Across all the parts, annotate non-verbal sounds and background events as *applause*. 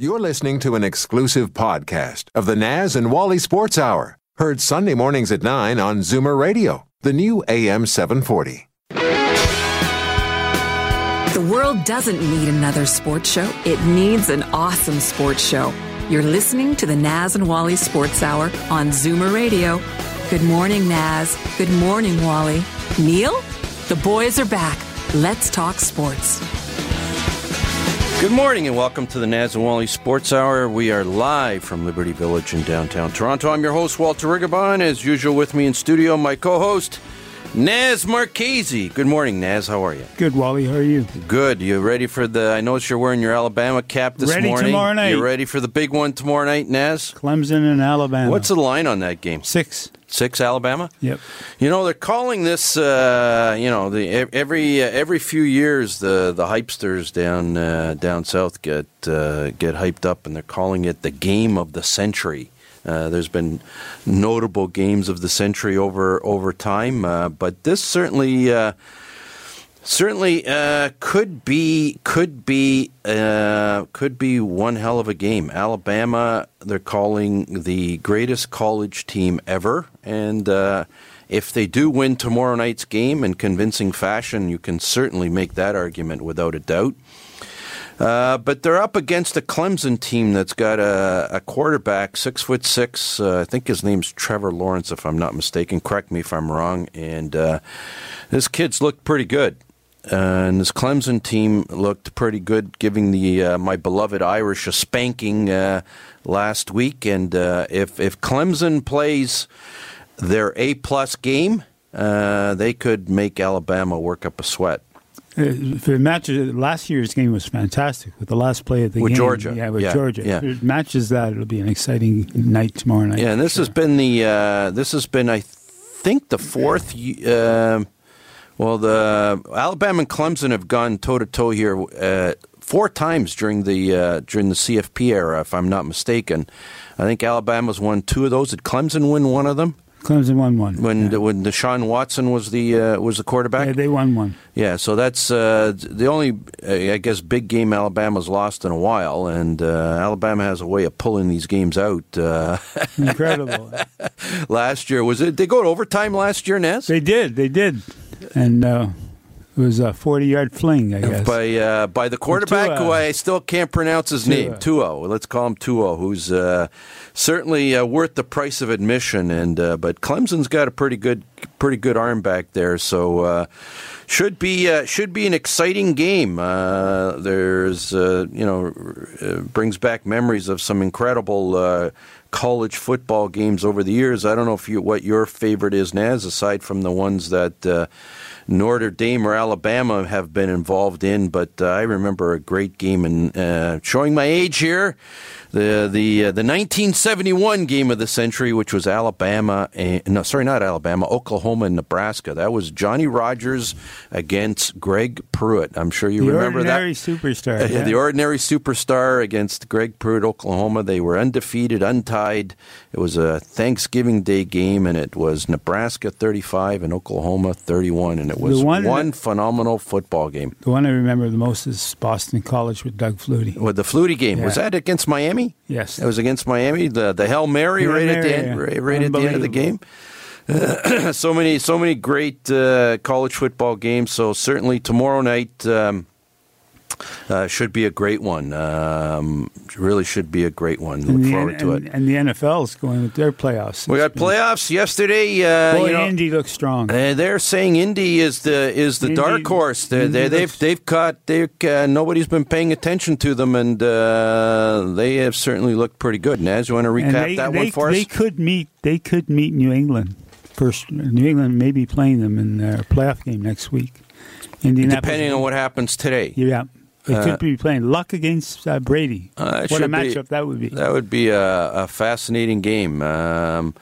You're listening to an exclusive podcast of the Naz and Wally Sports Hour, heard Sunday mornings at 9 on Zoomer Radio, the new AM 740. The world doesn't need another sports show, it needs an awesome sports show. You're listening to the Naz and Wally Sports Hour on Zoomer Radio. Good morning, Naz. Good morning, Wally. Neil? The boys are back. Let's talk sports. Good morning and welcome to the Naz and Wally Sports Hour. We are live from Liberty Village in downtown Toronto. I'm your host, Walter Rigabon. As usual, with me in studio, my co host, Naz Marchese. Good morning, Naz. How are you? Good, Wally. How are you? Good. You ready for the? I notice you're wearing your Alabama cap this Ready morning. tomorrow night. You ready for the big one tomorrow night, Naz? Clemson and Alabama. What's the line on that game? six? Six Alabama. Yep. You know they're calling this. Uh, you know the every uh, every few years the the hypesters down uh, down south get uh, get hyped up and they're calling it the game of the century. Uh, there's been notable games of the century over over time, uh, but this certainly uh, certainly uh, could be could be uh, could be one hell of a game. Alabama, they're calling the greatest college team ever, and uh, if they do win tomorrow night's game in convincing fashion, you can certainly make that argument without a doubt. Uh, but they're up against a Clemson team that's got a, a quarterback, six foot six. Uh, I think his name's Trevor Lawrence, if I'm not mistaken. Correct me if I'm wrong. And uh, this kid's looked pretty good. Uh, and this Clemson team looked pretty good, giving the uh, my beloved Irish a spanking uh, last week. And uh, if if Clemson plays their A plus game, uh, they could make Alabama work up a sweat. Uh, if it matches, last year's game was fantastic with the last play of the With game. Georgia. Yeah, with Yeah, Georgia. yeah. If it matches that, it'll be an exciting night tomorrow night. Yeah, and this has been the uh, this has been I think the fourth. Uh, well, the Alabama and Clemson have gone toe to toe here uh, four times during the uh, during the CFP era, if I'm not mistaken. I think Alabama's won two of those. Did Clemson win one of them Clemson won one. when yeah. when Deshaun Watson was the uh, was the quarterback? Yeah, they won one. Yeah, so that's uh, the only, uh, I guess, big game Alabama's lost in a while, and uh, Alabama has a way of pulling these games out. Uh, Incredible. *laughs* last year was it? They go to overtime last year, Nez. they did. They did. And uh, it was a 40 yard fling, I guess. By uh, by the quarterback, who I still can't pronounce his Tua. name, Tuo. Let's call him Tuo, who's uh, certainly uh, worth the price of admission. And uh, but Clemson's got a pretty good, pretty good arm back there, so uh, should be uh, should be an exciting game. Uh, there's uh, you know uh, brings back memories of some incredible. College football games over the years. I don't know if you what your favorite is, Naz, aside from the ones that uh, Notre Dame or Alabama have been involved in. But uh, I remember a great game, and uh, showing my age here, the the uh, the 1971 game of the century, which was Alabama, and, no, sorry, not Alabama, Oklahoma and Nebraska. That was Johnny Rodgers against Greg Pruitt. I'm sure you the remember that. ordinary superstar. *laughs* Uh, yeah. The ordinary superstar against Greg Pruitt, Oklahoma. They were undefeated, untied. It was a Thanksgiving Day game, and it was Nebraska 35 and Oklahoma 31, and it was The one one, that- phenomenal football game. the one I remember the most is Boston College with Doug Flutie. With the Flutie game, was that against Miami? Yes. It was against Miami. The the Hail Mary Hail right at the end, yeah. right, right at the end of the game. *clears throat* So many, so many great uh, college football games. So certainly tomorrow night um, uh, should be a great one. Um, really should be a great one. Look the, forward to it. and the NFL's going with their playoffs. We got playoffs yesterday. Uh, Boy, you know, Indy looks strong. uh, they're saying Indy is the is the Indy- dark horse. They, they, they've they've caught they uh, nobody's been paying attention to them, and uh, they have certainly looked pretty good. Naz, you want to recap they, that they, one for they us? could meet. They could meet New England first. New England may be playing them in their playoff game next week. Depending on what happens today. Yeah, they Uh, could be playing Luck against uh, Brady. Uh, what a should be- matchup that would be. That would be a, a fascinating game. Um,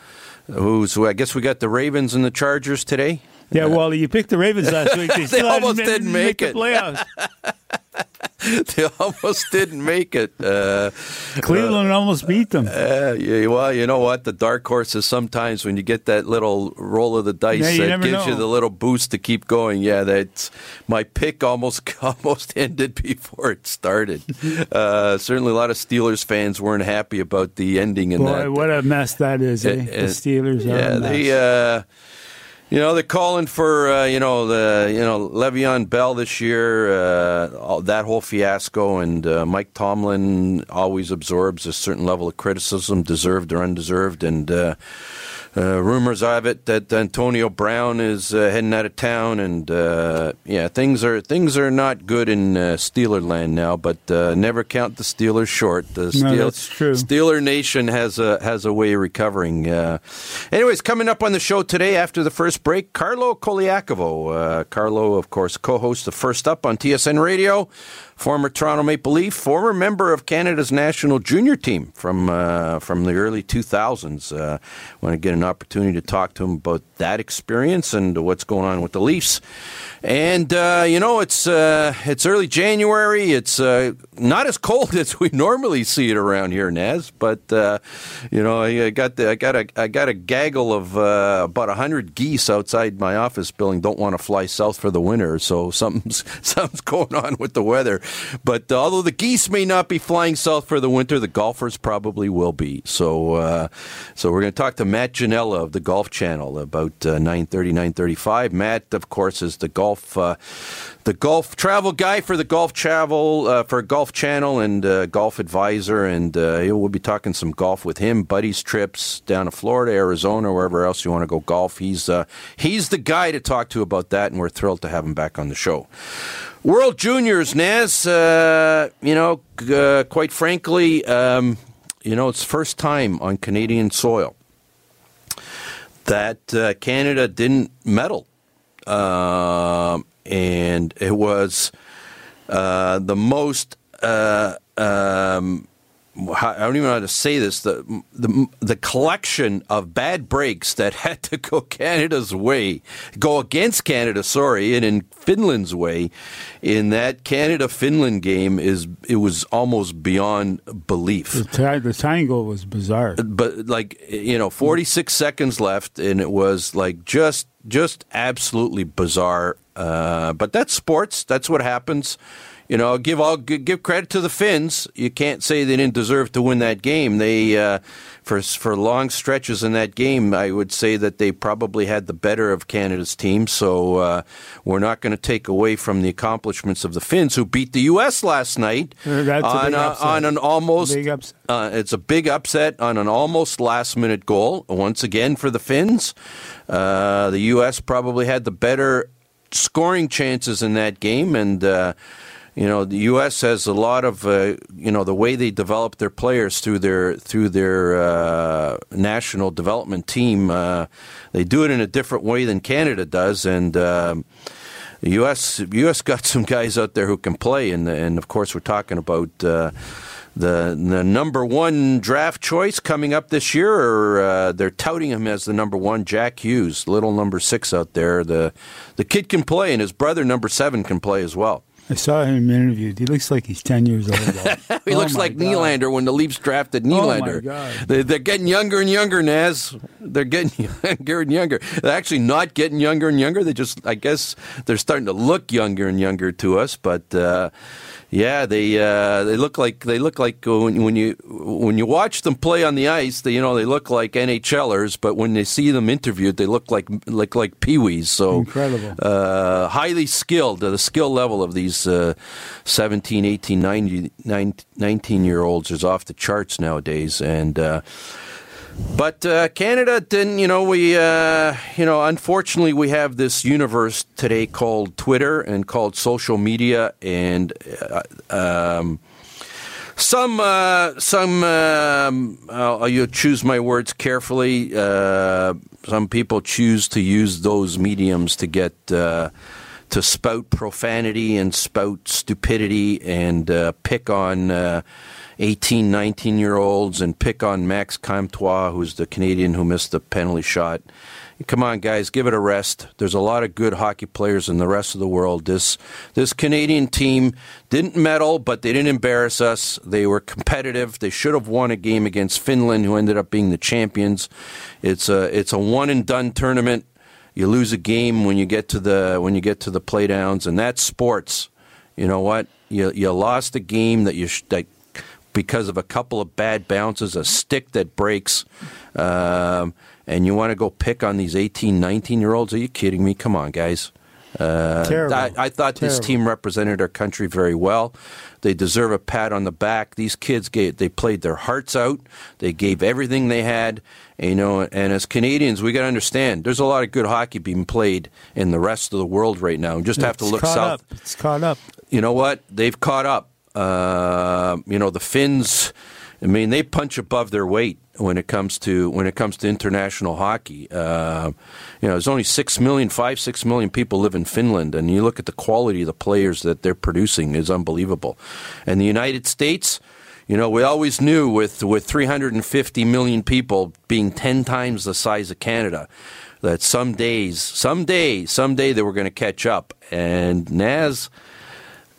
who's? I guess we got the Ravens and the Chargers today. yeah, well, you picked the Ravens last *laughs* week. They, still almost didn't, make the it. playoffs. *laughs* *laughs* they almost didn't make it. Uh, Cleveland uh, almost beat them. Uh, yeah, well, you know what? The dark horses sometimes when you get that little roll of the dice, yeah, that gives know. you the little boost to keep going. Yeah, that's my pick almost *laughs* almost ended before it started. *laughs* Uh, certainly, a lot of Steelers fans weren't happy about the ending in Boy, that. what a mess that is! Eh? the Steelers, yeah, they. Uh, you know, they're calling for uh, you know the you know Le'Veon Bell this year, uh, all, that whole fiasco, and uh, Mike Tomlin always absorbs a certain level of criticism, deserved or undeserved, and uh, rumors of it that Antonio Brown is uh, heading out of town, and uh, yeah, things are things are not good in uh, Steeler land now. But uh, never count the Steelers short. The Steel- no, that's true. Steeler Nation has a has a way of recovering. Uh, anyways, coming up on the show today after the first break, Carlo Colaiacovo. Carlo, of course, co-host the First Up on TSN Radio former Toronto Maple Leaf, former member of Canada's national junior team from uh, from the early 2000s. Uh, want to get an opportunity to talk to him about that experience and what's going on with the Leafs. And uh, you know, it's uh, it's early January. It's uh, not as cold *laughs* as we normally see it around here, Naz. But uh, you know, I got the, I got a I got a gaggle of uh, about hundred geese outside my office building. Don't want to fly south for the winter, so *laughs* something's something's going on with the weather. But uh, although the geese may not be flying south for the winter, the golfers probably will be. So so we're going to talk to Matt Ginella of the Golf Channel about uh, 9:30, 9:35. Matt, of course, is the golf uh, the golf travel guy for the golf travel uh, for Golf Channel and uh, golf advisor, and uh, we'll be talking some golf with him, buddies trips down to Florida, Arizona, wherever else you want to go golf. He's uh, he's the guy to talk to about that, and we're thrilled to have him back on the show. World Juniors, Naz. You know, quite frankly, um, you know, it's first time on Canadian soil that uh, Canada didn't medal uh, and it was uh, the most. Uh, um, I don't even know how to say this. The, the the collection of bad breaks that *laughs* had to go Canada's way, go against Canada. Sorry, and in Finland's way, in that Canada Finland game is it was almost beyond belief. The, t- the tying goal was bizarre. But like you know, forty six seconds left, and it was like just just absolutely bizarre. Uh, but that's sports. That's what happens. You know, give all give credit to the Finns. You can't say they didn't deserve to win that game. They uh, for for long stretches in that game, I would say that they probably had the better of Canada's team. So uh, we're not going to take away from the accomplishments of the Finns, who beat the U.S. last night uh, on, a, on an almost. Uh, it's a big upset on an almost last minute goal once again for the Finns. Uh, the U.S. probably had the better scoring chances in that game, and uh, you know the U.S. has a lot of uh, you know the way they develop their players through their through their uh, national development team. Uh, they do it in a different way than Canada does, and. Um, the U.S. U.S. got some guys out there who can play, and and of course we're talking about uh, the the number one draft choice coming up this year, or uh, they're touting him as the number one. Jack Hughes, little number six out there. The the kid can play, and his brother number seven can play as well. I saw him interviewed. He looks like he's ten years old. *laughs* he oh looks like God. Nylander when the Leafs drafted Nylander. Oh my God. They, they're getting younger and younger, Naz. They're getting *laughs* younger and younger. They're actually not getting younger and younger. They just, I guess, they're starting to look younger and younger to us. But uh, yeah, they uh, they look like they look like when, when you when you watch them play on the ice, they, you know they look like NHLers, but when they see them interviewed, they look like like like peewees. So incredible, uh, highly skilled. the skill level of these uh, 17, 18, 19, 19 year olds is off the charts nowadays, and. Uh, but uh, Canada didn't, you know, we, uh, you know, unfortunately, we have this universe today called Twitter and called social media, and uh, um, some, uh, some, um, I'll, you choose my words carefully. Uh, some people choose to use those mediums to get uh, to spout profanity and spout stupidity and uh, pick on uh, 18, 19 year olds and pick on Max Comtois, who's the Canadian who missed the penalty shot Come on, guys, give it a rest. There's a lot of good hockey players in the rest of the world. This this Canadian team didn't medal, but they didn't embarrass us. They were competitive. They should have won a game against Finland, who ended up being the champions. It's a it's a one and done tournament. You lose a game when you get to the when you get to the playdowns, and that's sports. You know what? You you lost a game that you sh- that because of a couple of bad bounces, a stick that breaks. Um, and you want to go pick on these 18, 19 year olds? Are you kidding me? Come on, guys. Uh, I, I thought this team represented our country very well. They deserve a pat on the back. These kids gave, they played their hearts out. They gave everything they had. And, you know, and as Canadians, we got to understand there's a lot of good hockey being played in the rest of the world right now. We just have to look south. Up. It's caught up. You know what? They've caught up. Uh, you know, the Finns. I mean, they punch above their weight when it comes to when it comes to international hockey. Uh, you know, there's only six million, five, six million people live in Finland, and you look at the quality of the players that they're producing is unbelievable. And the United States, you know, we always knew with with 350 million people being 10 times the size of Canada. That some days, some someday, someday they were going to catch up. And Naz,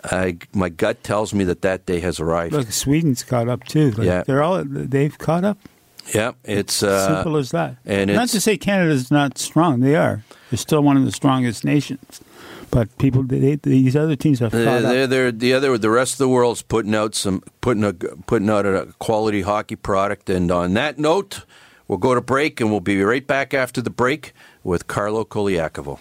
I, my gut tells me that that day has arrived. Look, Sweden's caught up too. Like, Yeah. they're all they've caught up. Yeah, it's uh, Simple as that. and not to say Canada's not strong. They are. They're still one of the strongest nations. But people, they, these other teams have caught They're, they're, up. they're- the other the rest of the world's putting out some putting a, putting out a quality hockey product. And on that note, we'll go to break, and we'll be right back after the break with Carlo Colaiacovo.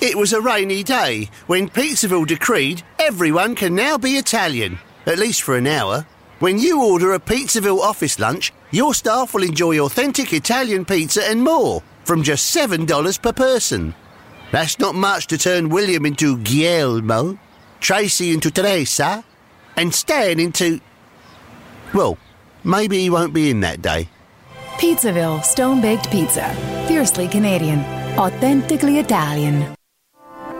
It was a rainy day when Pizzaville decreed everyone can now be Italian, at least for an hour. When you order a Pizzaville office lunch, your staff will enjoy authentic Italian pizza and more from just $7 per person. That's not much to turn William into Guillermo, Tracy into Teresa, and Stan into. Well, maybe he won't be in that day. Pizzaville Stone Baked Pizza. Fiercely Canadian. Authentically Italian.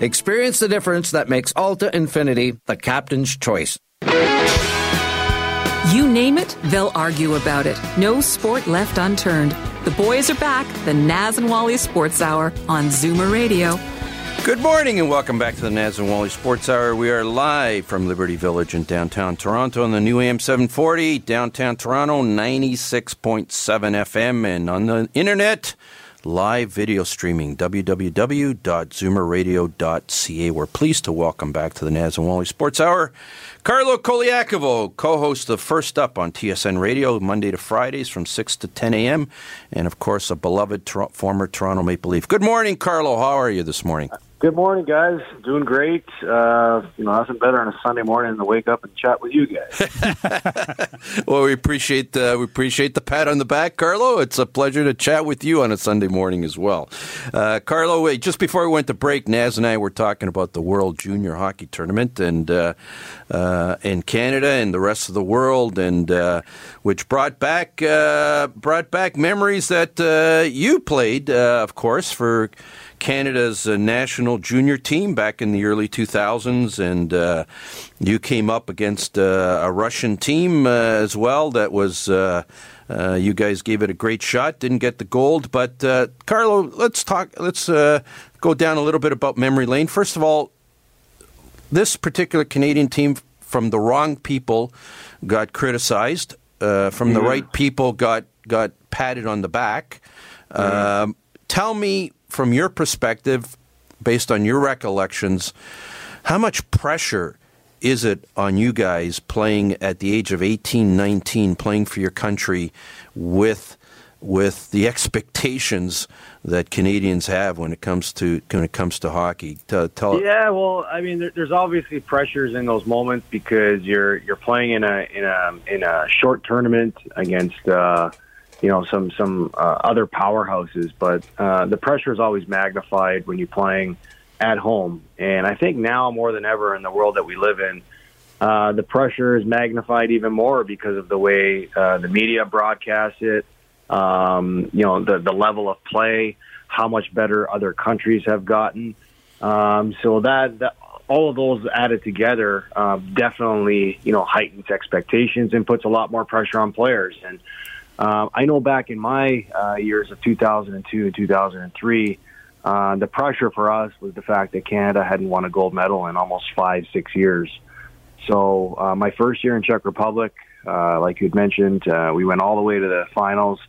Experience the difference that makes Alta Infiniti the captain's choice. You name it, they'll argue about it. No sport left unturned. The boys are back, the Naz and Wally Sports Hour on Zoomer Radio. Good morning and welcome back to the Naz and Wally Sports Hour. We are live from Liberty Village in downtown Toronto on the new AM 740, downtown Toronto 96.7 FM, and on the internet, live video streaming, www.zoomerradio.ca. We're pleased to welcome back to the Naz and Wally Sports Hour Carlo Colaiacovo, co-host of First Up on TSN Radio, Monday to Fridays from 6 to 10 a.m., and of course, a beloved former Toronto Maple Leaf. Good morning, Carlo. How are you this morning? Good morning, guys. Doing great. Uh, you know, nothing better on a Sunday morning than to wake up and chat with you guys. *laughs* well, we appreciate uh, we appreciate the pat on the back, Carlo. It's a pleasure to chat with you on a Sunday morning as well. Uh, Carlo, wait, just before we went to break, Naz and I were talking about the World Junior Hockey Tournament and uh, uh in Canada and the rest of the world, and uh, which brought back brought back memories that you played, of course, for. Canada's uh, national junior team back in the early 2000s, and uh, you came up against uh, a Russian team uh, as well. That was uh, uh, you guys gave it a great shot, didn't get the gold, but Carlo, let's talk. Let's go down a little bit about memory lane. First of all, this particular Canadian team from the wrong people got criticized. from mm-hmm. the right people got got patted on the back. Mm-hmm. Um, tell me from your perspective, based on your recollections, how much pressure is it on you guys playing at the age of 18, 19, playing for your country with with the expectations that Canadians have when it comes to when it comes to hockey? Tell, yeah, well, I mean, there's obviously pressures in those moments because you're you're playing in a in a in a short tournament against. Uh, you know some some uh, other powerhouses, but uh, the pressure is always magnified when you're playing at home. And I think now more than ever in the world that we live in, uh, the pressure is magnified even more because of the way uh, the media broadcasts it. Um, you know the the level of play, how much better other countries have gotten. Um, so that, that all of those added together uh, definitely you know heightens expectations and puts a lot more pressure on players and uh, I know back in my uh, years of 2002 and 2003, uh, the pressure for us was the fact that Canada hadn't won a gold medal in almost five, six years. So uh, my first year in Czech Republic, uh, like you'd mentioned, uh, we went all the way to the finals.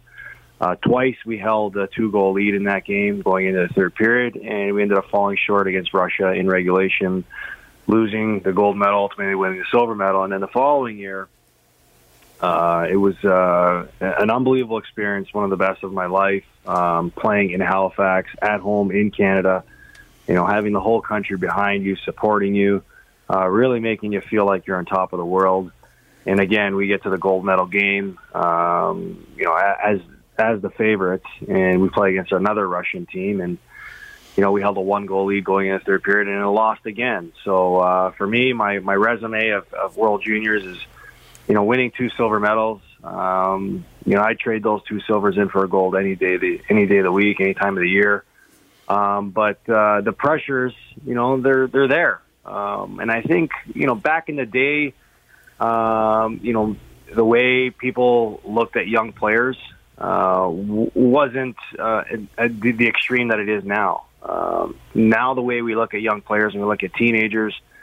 Twice we held a two-goal lead in that game going into the third period, and we ended up falling short against Russia in regulation, losing the gold medal, ultimately winning the silver medal. And then the following year, uh, it was uh, an unbelievable experience, one of the best of my life. Um, playing in Halifax, at home in Canada, you know, having the whole country behind you, supporting you, uh, really making you feel like you're on top of the world. And again, we get to the gold medal game, um, you know, as as the favorites, and we play against another Russian team, and you know, we held a one goal lead going into the third period, and it lost again. So uh, for me, my my resume of, of World Juniors is you know, winning two silver medals. Um, you know, I trade those two silvers in for a gold any day, the any day of the week, any time of the year. Um, but uh, the pressures, you know, they're they're there. Um, and I think, you know, back in the day, um, you know, the way people looked at young players uh, wasn't uh, at the extreme that it is now. Um, now, the way we look at young players and we look at teenagers, uh,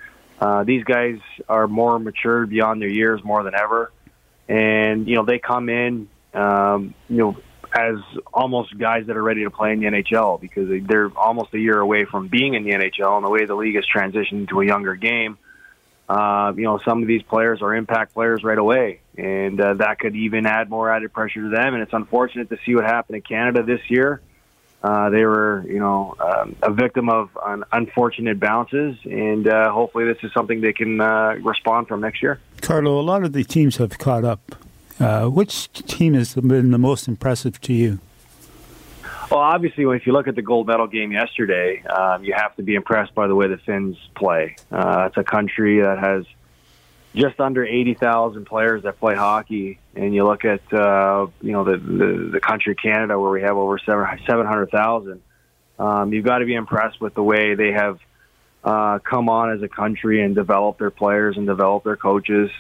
these guys are more matured beyond their years more than ever, and you know they come in, um, you know, as almost guys that are ready to play in the NHL because they're almost a year away from being in the NHL. And the way the league has transitioned to a younger game, uh, you know, some of these players are impact players right away, and uh, that could even add more added pressure to them. And it's unfortunate to see what happened in Canada this year. Uh, they were, you know, um, a victim of un- unfortunate bounces, and uh, hopefully this is something they can uh, respond from next year. Carlo, a lot of the teams have caught up. Uh, which team has been the most impressive to you? Well, obviously, if you look at the gold medal game yesterday, um, you have to be impressed by the way the Finns play. Uh, it's a country that has just under 80,000 players that play hockey, and you look at uh, you know the, the the country Canada where we have over seven 700,000, um, you've got to be impressed with the way they have uh, come on as a country and developed their players and developed their coaches.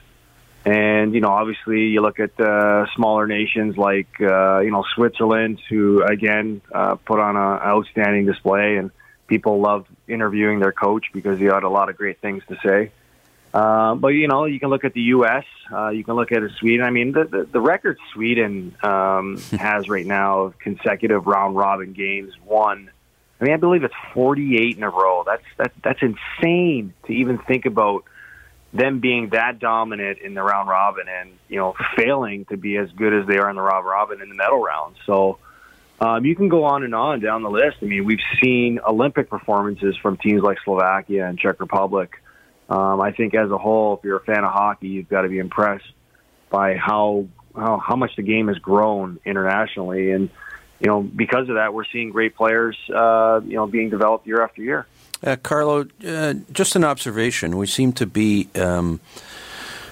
And you know, obviously, you look at uh, smaller nations like uh, you know Switzerland, who again uh, put on an outstanding display, and people loved interviewing their coach because he had a lot of great things to say. Uh, but you know, you can look at the U.S. Uh, you can look at Sweden. I mean, the the, the record Sweden um, *laughs* has right now of consecutive round robin games won. I mean, I believe it's 48 in a row. That's that that's insane to even think about them being that dominant in the round robin and you know failing to be as good as they are in the round robin in the medal round. So Um, you can go on and on down the list. I mean, we've seen Olympic performances from teams like Slovakia and Czech Republic. Um, I think as a whole, if you're a fan of hockey, you've got to be impressed by how how, how much the game has grown internationally, and you know because of that, we're seeing great players, uh, you know, being developed year after year. Uh, Carlo, uh, just an observation. We seem to be. Um,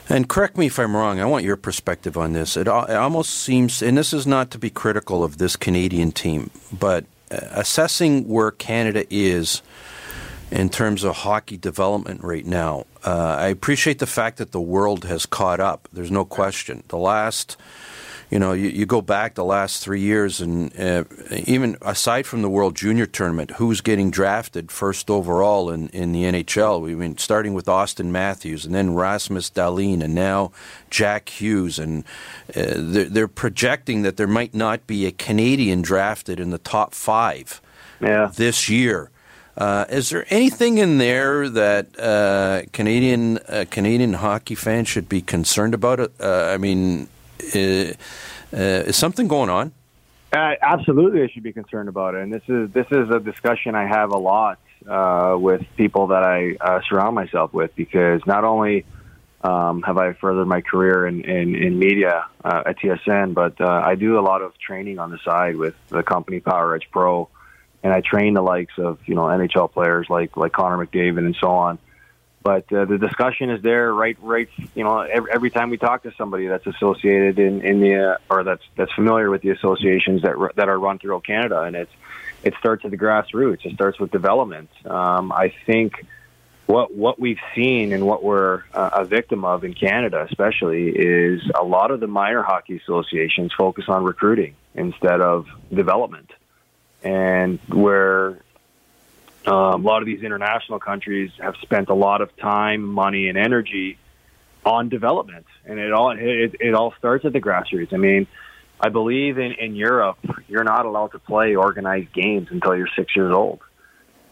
and correct me if I'm wrong. I want your perspective on this. It, it, almost seems, and this is not to be critical of this Canadian team, but uh, assessing where Canada is in terms of hockey development right now, uh, I appreciate the fact that the world has caught up. There's no question. The last you know, you, you go back the last three years, and uh, even aside from the World Junior Tournament, who's getting drafted first overall in, in the NHL? We I mean starting with Auston Matthews, and then Rasmus Dahlin, and now Jack Hughes, and uh, they're, they're, projecting that there might not be a Canadian drafted in the top five yeah. this year. Uh, is there anything in there that uh, Canadian uh, Canadian hockey fans should be concerned about? Uh, I mean, uh, uh, is something going on? Absolutely, I should be concerned about it. And this is this is a discussion I have a lot with people that I surround myself with because not only um, have I furthered my career in in, in media at TSN, but I do a lot of training on the side with the company Power Edge Pro, and I train the likes of you know NHL players like like Connor McDavid and so on. But uh, the discussion is there, right? Right. You know, every, every time we talk to somebody that's associated in in the uh, or that's that's familiar with the associations that that are run throughout Canada, and it's it starts at the grassroots. It starts with development. Um, I think what what we've seen and what we're uh, a victim of in Canada, especially, is a lot of the minor hockey associations focus on recruiting instead of development, and where um, a lot of these international countries have spent a lot of time, money, and energy on development, and it all it, it all starts at the grassroots. I mean, I believe in in Europe, you're not allowed to play organized games until you're six years old,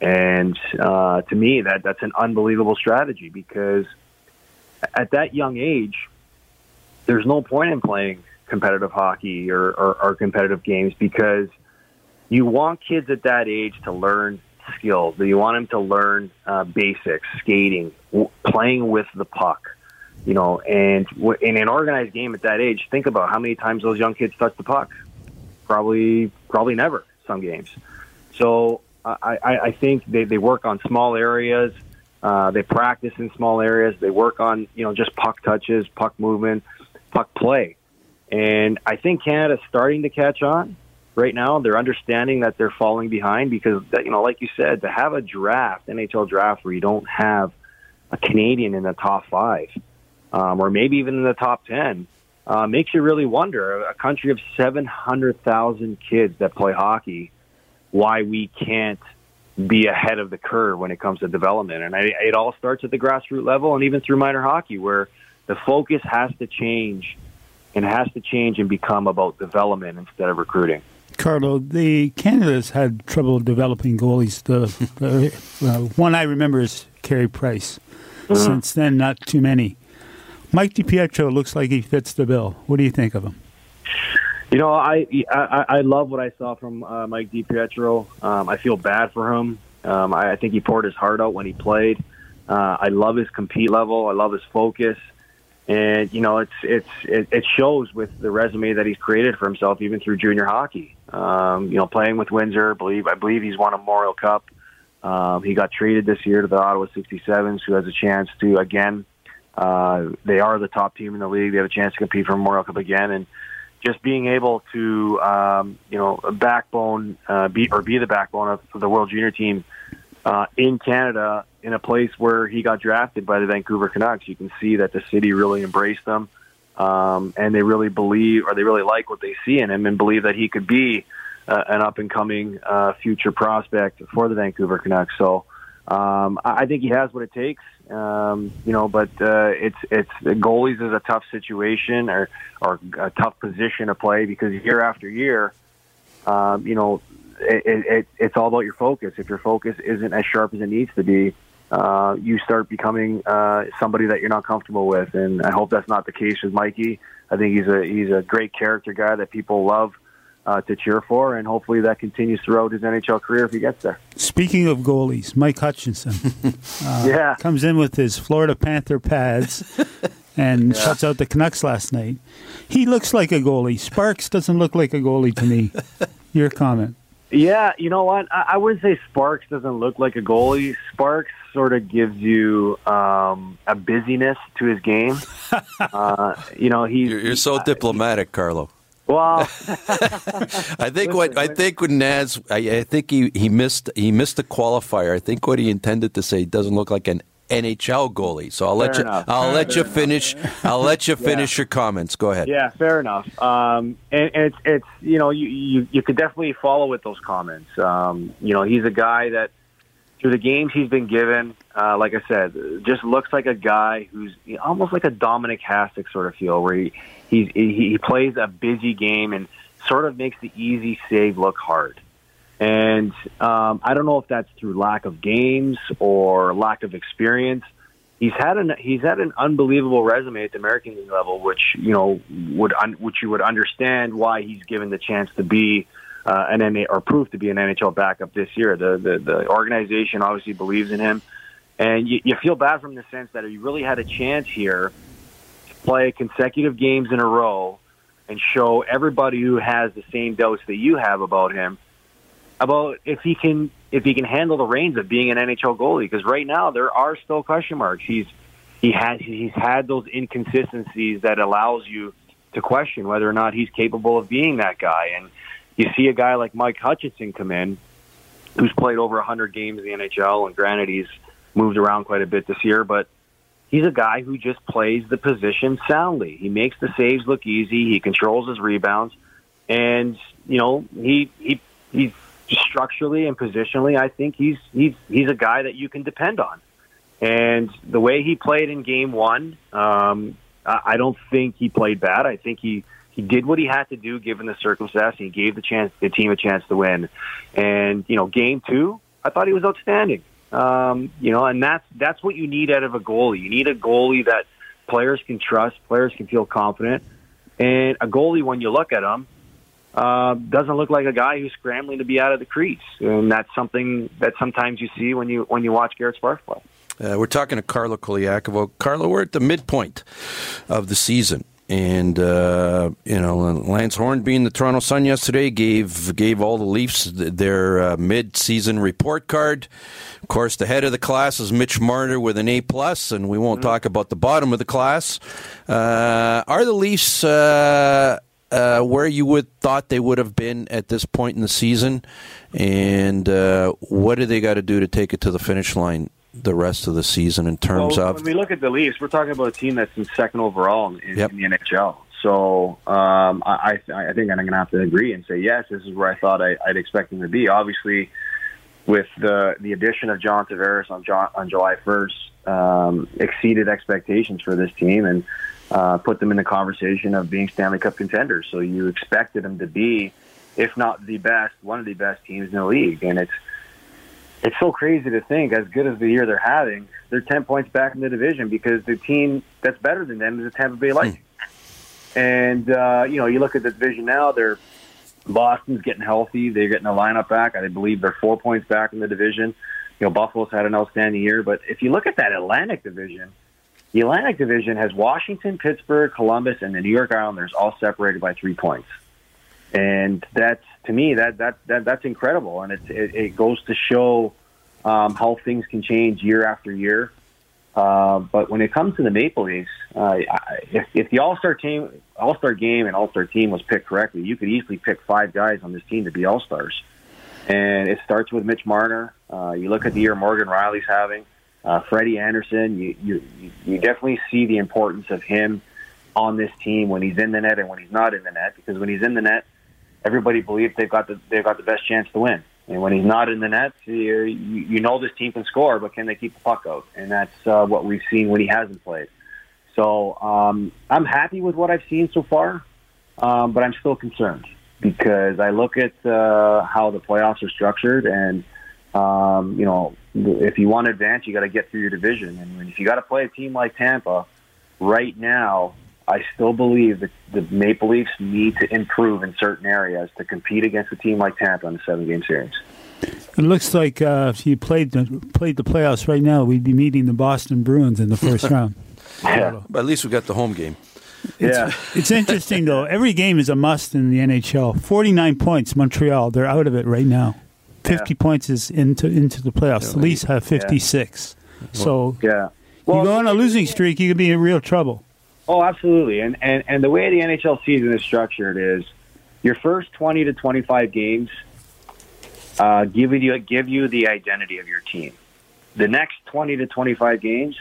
and uh, to me, that that's an unbelievable strategy because at that young age, there's no point in playing competitive hockey or, or, or competitive games because you want kids at that age to learn skills. You want him to learn uh, basics, skating, w- playing with the puck. You know, and w- in an organized game at that age, think about how many times those young kids touch the puck. Probably, probably never. Some games. So I, I, I think they, they work on small areas. Uh, they practice in small areas. They work on you know just puck touches, puck movement, puck play, and I think Canada's starting to catch on right now. They're understanding that they're falling behind because, you know, like you said, to have a draft, NHL draft, where you don't have a Canadian in the top five, um, or maybe even in the top ten, uh, makes you really wonder. A country of seven hundred thousand kids that play hockey, why we can't be ahead of the curve when it comes to development. And I, it all starts at the grassroots level, and even through minor hockey, where the focus has to change and has to change and become about development instead of recruiting. Carlo, the Canada's had trouble developing goalies. The, the uh, one I remember is Carey Price. Mm-hmm. Since then, not too many. Mike DiPietro looks like he fits the bill. What do you think of him? You know, I I, I love what I saw from uh, Mike DiPietro. Um, I feel bad for him. Um, I, I think he poured his heart out when he played. Uh, I love his compete level. I love his focus and you know it's it's it, it shows with the resume that he's created for himself even through junior hockey um, you know playing with Windsor believe I believe he's won a Memorial Cup. Um, he got traded this year to the Ottawa 67s who has a chance to again uh, they are the top team in the league. They have a chance to compete for Memorial Cup again. And just being able to um, you know backbone uh, be or be the backbone of the world junior team uh, in Canada in a place where he got drafted by the Vancouver Canucks. You can see that the city really embraced him, um, and they really believe or they really like what they see in him and believe that he could be uh, an up and coming uh, future prospect for the Vancouver Canucks. So. Um, I think he has what it takes, um, you know. But uh, it's it's goalies is a tough situation or or a tough position to play because year after year, um, you know, it, it, it's all about your focus. If your focus isn't as sharp as it needs to be, uh, you start becoming uh, somebody that you're not comfortable with. And I hope that's not the case with Mikey. I think he's a he's a great character guy that people love. uh, to cheer for, and hopefully that continues throughout his NHL career if he gets there. Speaking of goalies, Mike Hutchinson *laughs* uh, Yeah. comes in with his Florida Panther pads *laughs* and shuts out the Canucks last night. He looks like a goalie. Sparks doesn't look like a goalie to me. *laughs* Your comment. Yeah, you know what? I, I wouldn't say Sparks doesn't look like a goalie. Sparks sort of gives you um, a busyness to his game. *laughs* uh, you know, he's You're, you're so diplomatic, Carlo. well. *laughs* *laughs* I think what I think when Naz, I, I think he, he missed he missed the qualifier. I think what he intended to say doesn't look like an NHL goalie. So I'll let you enough. I'll let Fair you finish I'll let you *laughs* finish your comments. Go ahead. Yeah, fair enough. Um, and, and it's it's you know you, you you could definitely follow with those comments. Um, you know, he's a guy that through the games he's been given, uh, like I said, just looks like a guy who's almost like a Dominik Hasek sort of feel, where he he he plays a busy game and sort of makes the easy save look hard. And um, I don't know if that's through lack of games or lack of experience. He's had an he's had an unbelievable resume at the American League level, which you know would un, which you would understand why he's given the chance to be uh, an NA, or prove to be an NHL backup this year. The, the the organization obviously believes in him, and you, you feel bad from the sense that he really had a chance here to play consecutive games in a row and show everybody who has the same doubts that you have about him about if he can if he can handle the reins of being an NHL goalie. Because right now there are still question marks. He's he has he's had those inconsistencies that allows you to question whether or not he's capable of being that guy. And you see a guy like Mike Hutchinson come in, who's played over 100 games in the NHL, and granted he's moved around quite a bit this year, but he's a guy who just plays the position soundly. He makes the saves look easy. He controls his rebounds, and you know he he he's structurally and positionally. I think he's he's he's a guy that you can depend on. And the way he played in Game One, um, I don't think he played bad. I think he he did what he had to do given the circumstance. He gave the chance the team a chance to win. And you know, Game Two, I thought he was outstanding. Um, you know, and that's that's what you need out of a goalie. You need a goalie that players can trust, players can feel confident, and a goalie when you look at him uh, doesn't look like a guy who's scrambling to be out of the crease, and that's something that sometimes you see when you when you watch Garrett Sparks play. Uh, we're talking to Carlo Colaiacovo. Carlo, we're at the midpoint of the season. And uh, you know, Lance Hornby and the Toronto Sun yesterday gave gave all the Leafs their uh, mid-season report card. Of course, the head of the class is Mitch Marner with an A plus, and we won't talk about the bottom of the class. Uh, are the Leafs uh, where you would thought they would have been at this point in the season? And uh, what do they got to do to take it to the finish line the rest of the season in terms well, of when we look at the Leafs, we're talking about a team that's in second overall in, Yep. in the NHL. So um, I, I I think I'm going to have to agree and say yes. This is where I thought I, I'd expect them to be. Obviously, with the the addition of John Tavares on John, on July 1st, um, exceeded expectations for this team and uh, put them in the conversation of being Stanley Cup contenders. So you expected them to be, if not the best, one of the best teams in the league, and it's it's so crazy to think, as good as the year they're having, they're 10 points back in the division because the team that's better than them is the Tampa Bay Lightning. And, uh, you know, you look at the division now, they're Boston's getting healthy. They're getting the lineup back. I believe they're four points back in the division. You know, Buffalo's had an outstanding year. But if you look at that Atlantic division, the Atlantic division has Washington, Pittsburgh, Columbus, and the New York Islanders all separated by three points. And that's to me that that, that that's incredible, and it, it it goes to show um, how things can change year after year. Uh, but when it comes to the Maple Leafs, uh, if, if the All Star team, All Star game, and All Star team was picked correctly, you could easily pick five guys on this team to be All Stars. And it starts with Mitch Marner. Uh, you look at the year Morgan Rielly's having, uh, Freddie Andersen. You, you you definitely see the importance of him on this team when he's in the net and when he's not in the net. Because when he's in the net, everybody believes they've got the they've got the best chance to win. And when he's not in the net, you, you know this team can score, but can they keep the puck out? And that's uh, what we've seen when he hasn't played. So um, I'm happy with what I've seen so far, um, but I'm still concerned because I look at uh, how the playoffs are structured, and um, you know, if you want to advance, you got to get through your division. And if you got to play a team like Tampa right now, I still believe that the Maple Leafs need to improve in certain areas to compete against a team like Tampa in a seven game series. It looks like uh, if you played the, played the playoffs right now, we'd be meeting the Boston Bruins in the first *laughs* round. Yeah. But at least we got the home game. Yeah. It's interesting though. Every game is a must in the NHL. Forty nine points, Montreal. They're out of it right now. Fifty points is into into the playoffs. The Leafs have fifty six. So Yeah. you go on a losing streak, you could be in real trouble. Oh, absolutely. And, and and the way the NHL season is structured is your first twenty to twenty five games uh, give you give you the identity of your team. The next twenty to twenty five games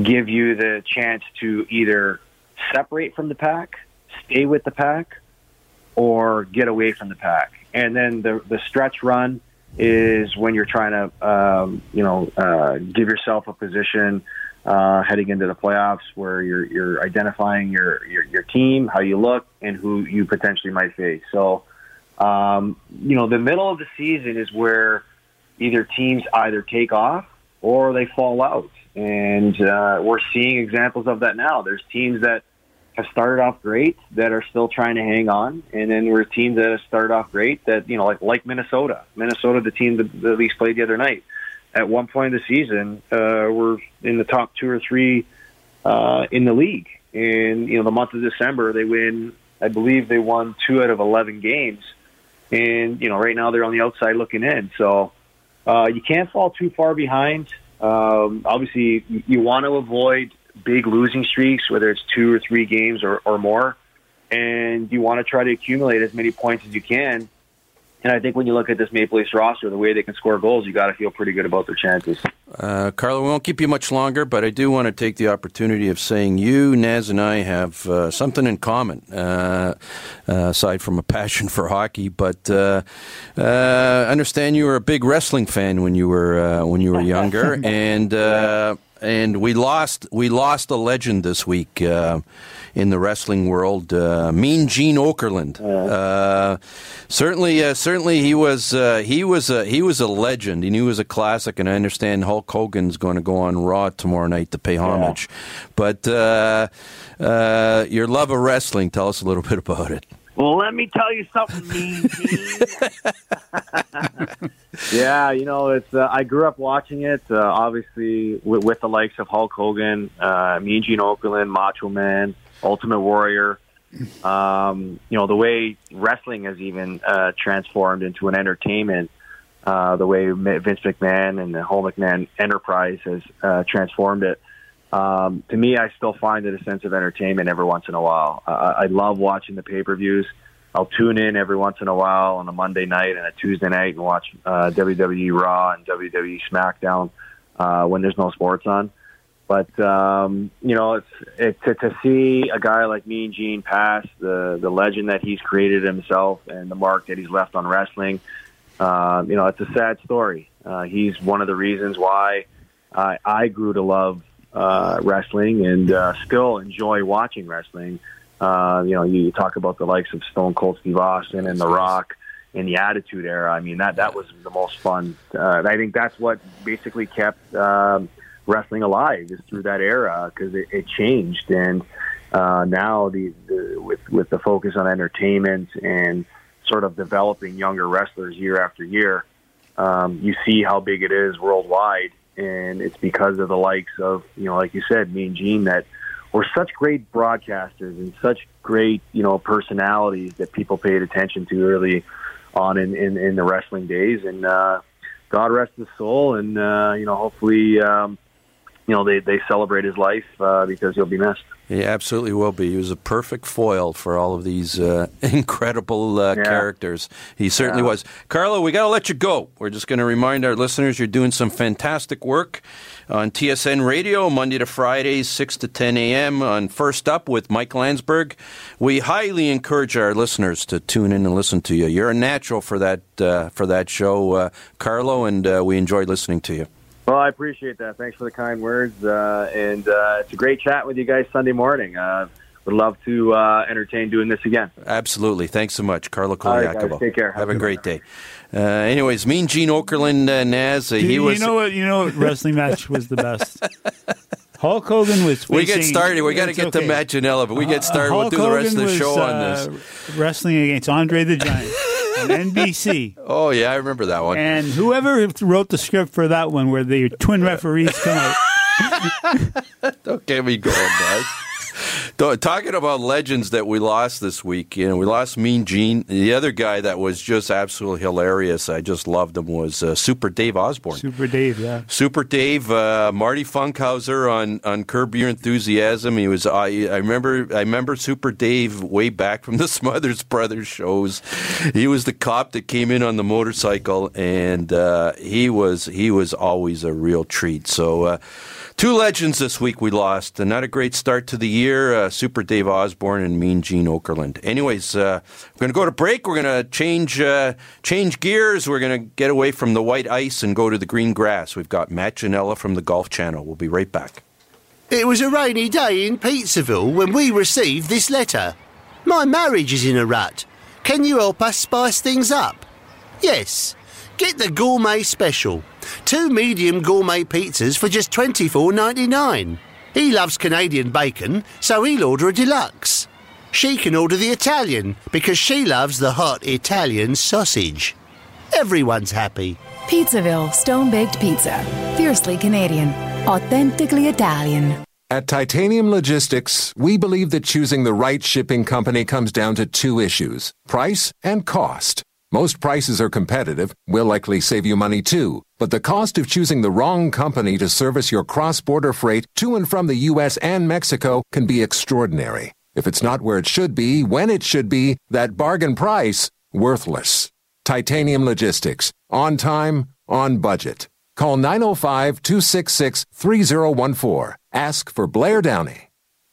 give you the chance to either separate from the pack, stay with the pack, or get away from the pack. And then the the stretch run is when you're trying to um, you know uh, give yourself a position uh, heading into the playoffs where you're you're identifying your, your your team, how you look, and who you potentially might face. So um, you know the middle of the season is where either teams either take off or they fall out, and uh, we're seeing examples of that now. There's teams that have started off great that are still trying to hang on, and then we're teams that have started off great that you know, like like Minnesota. Minnesota, the team that the Leafs played the other night. At one point in the season, uh, we're in the top two or three uh, in the league. And you know, the month of December, they win. I believe they won two out of eleven games, and you know, right now they're on the outside looking in. So uh, you can't fall too far behind. Um, obviously, you want to avoid big losing streaks, whether it's two or three games or, or more, and you want to try to accumulate as many points as you can. And I think when you look at this Maple Leafs roster, the way they can score goals, you got to feel pretty good about their chances. Uh, Carlo, we won't keep you much longer, but I do want to take the opportunity of saying you, Naz, and I have uh, something in common, uh, uh, aside from a passion for hockey. But uh, uh, I understand you were a big wrestling fan when you were uh, when you were younger, *laughs* and uh, and we lost we lost a legend this week uh, in the wrestling world, uh, Mean Gene Okerlund. Uh, certainly, uh, certainly he was uh, he was a, he was a legend, and he was a classic. And I understand Hulk Hogan's going to go on Raw tomorrow night to pay homage. But uh, uh, your love of wrestling, tell us a little *laughs* bit about it. Well, let me tell you something, *laughs* Mean Gene. *laughs* yeah, you know, it's. Uh, I grew up watching it. Uh, obviously, with, with the likes of Hulk Hogan, uh, Mean Gene Okerlund, Macho Man, Ultimate Warrior. Um, you know, the way wrestling has even uh, transformed into an entertainment. Uh, the way Vince McMahon and the whole McMahon enterprise has uh, transformed it. Um, to me, I still find it a sense of entertainment every once in a while. Uh, I love watching the pay per views. I'll tune in every once in a while on a Monday night and a Tuesday night and watch uh, WWE Raw and WWE SmackDown uh, when there's no sports on. But um, you know, it's it, to, to see a guy like Mean Gene pass the the legend that he's created himself and the mark that he's left on wrestling. Uh, you know, it's a sad story. Uh, he's one of the reasons why I, I grew to love uh, wrestling and uh, still enjoy watching wrestling. Uh, you know, you talk about the likes of Stone Cold Steve Austin and The Rock in the Attitude Era. I mean, that that was the most fun. Uh, I think that's what basically kept um, wrestling alive is through that era because it, it changed and uh, now the, the with with the focus on entertainment and sort of developing younger wrestlers year after year, um, you see how big it is worldwide and it's because of the likes of you know, like you said, Mean Gene that were such great broadcasters and such great you know personalities that people paid attention to early on in in, in the wrestling days. And uh, God rest his soul, and uh, you know, hopefully, um, you know, they they celebrate his life uh, because he'll be missed. He absolutely will be. He was a perfect foil for all of these uh, *laughs* incredible uh, Yeah. characters. He certainly Yeah. was. Carlo, we got to let you go. We're just going to remind our listeners you're doing some fantastic work on TSN Radio, Monday to Fridays, 6 to 10 a.m. on First Up with Mike Landsberg. We highly encourage our listeners to tune in and listen to you. You're a natural for that, uh, for that show, uh, Carlo, and uh, we enjoy listening to you. Well, I appreciate that. Thanks for the kind words, uh, and uh, it's a great chat with you guys Sunday morning. Uh, would love to uh, entertain doing this again. Absolutely. Thanks so much, Carlo All right, guys. Take care. Have, a great day. Uh, anyways, Mean Gene Okerlund, uh, Naz, uh, he you, was. know what? You know what wrestling match was the best. *laughs* Hulk Hogan was. we get started. We got to it's get to okay. Matt Ginella, but we get Uh, started. we'll Hulk do the rest of Hogan the was, show on uh, this. Wrestling against Andre the Giant *laughs* on NBC. Oh yeah, I remember that one. And whoever wrote the script for that one, where the twin referees come out, *laughs* Don't get me going, guys. *laughs* Talking about legends that we lost this week, you know, we lost Mean Gene. The other guy that was just absolutely hilarious, I just loved him, was uh, Super Dave Osborne. Super Dave, yeah. Super Dave, uh, Marty Funkhouser on, on Curb Your Enthusiasm. He was I, I remember I remember Super Dave way back from the *laughs* Smothers Brothers shows. He was the cop that came in on the motorcycle, and uh, he was he was always a real treat. So. Uh, Two legends this week we lost. and Not a great start to the year. Uh, Super Dave Osborne and Mean Gene Okerlund. Anyways, uh, we're going to go to break. We're going to change uh, change gears. We're going to get away from the white ice and go to the green grass. We've got Matt Ginella from the Golf Channel. We'll be right back. It was a rainy day in Pizzaville when we received this letter. My marriage is in a rut. Can you help us spice things up? Yes. Get the gourmet special. Two medium gourmet pizzas for just twenty four ninety nine. He loves Canadian bacon, so he'll order a deluxe. She can order the Italian because she loves the hot Italian sausage. Everyone's happy. Pizzaville Stone Baked Pizza. Fiercely Canadian. Authentically Italian. At Titanium Logistics, we believe that choosing the right shipping company comes down to two issues price and cost. Most prices are competitive, We'll likely save you money too, but the cost of choosing the wrong company to service your cross border freight to and from the U.S. and Mexico can be extraordinary. If it's not where it should be, when it should be, that bargain price, worthless. Titanium Logistics. On time, on budget. Call 905 266 3014. Ask for Blair Downey.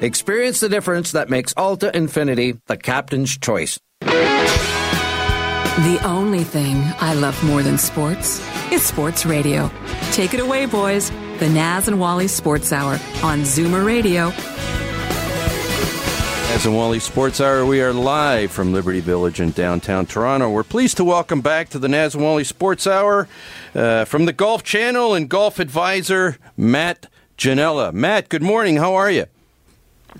Experience the difference that makes Alta Infiniti the captain's choice. The only thing I love more than sports is sports radio. Take it away, boys. The Naz and Wally Sports Hour on Zoomer Radio. As in Wally Sports Hour, we are live from Liberty Village in downtown Toronto. We're pleased to welcome back to the Naz and Wally Sports Hour uh, from the Golf Channel and golf advisor Matt Ginella. Matt, good morning. How are you?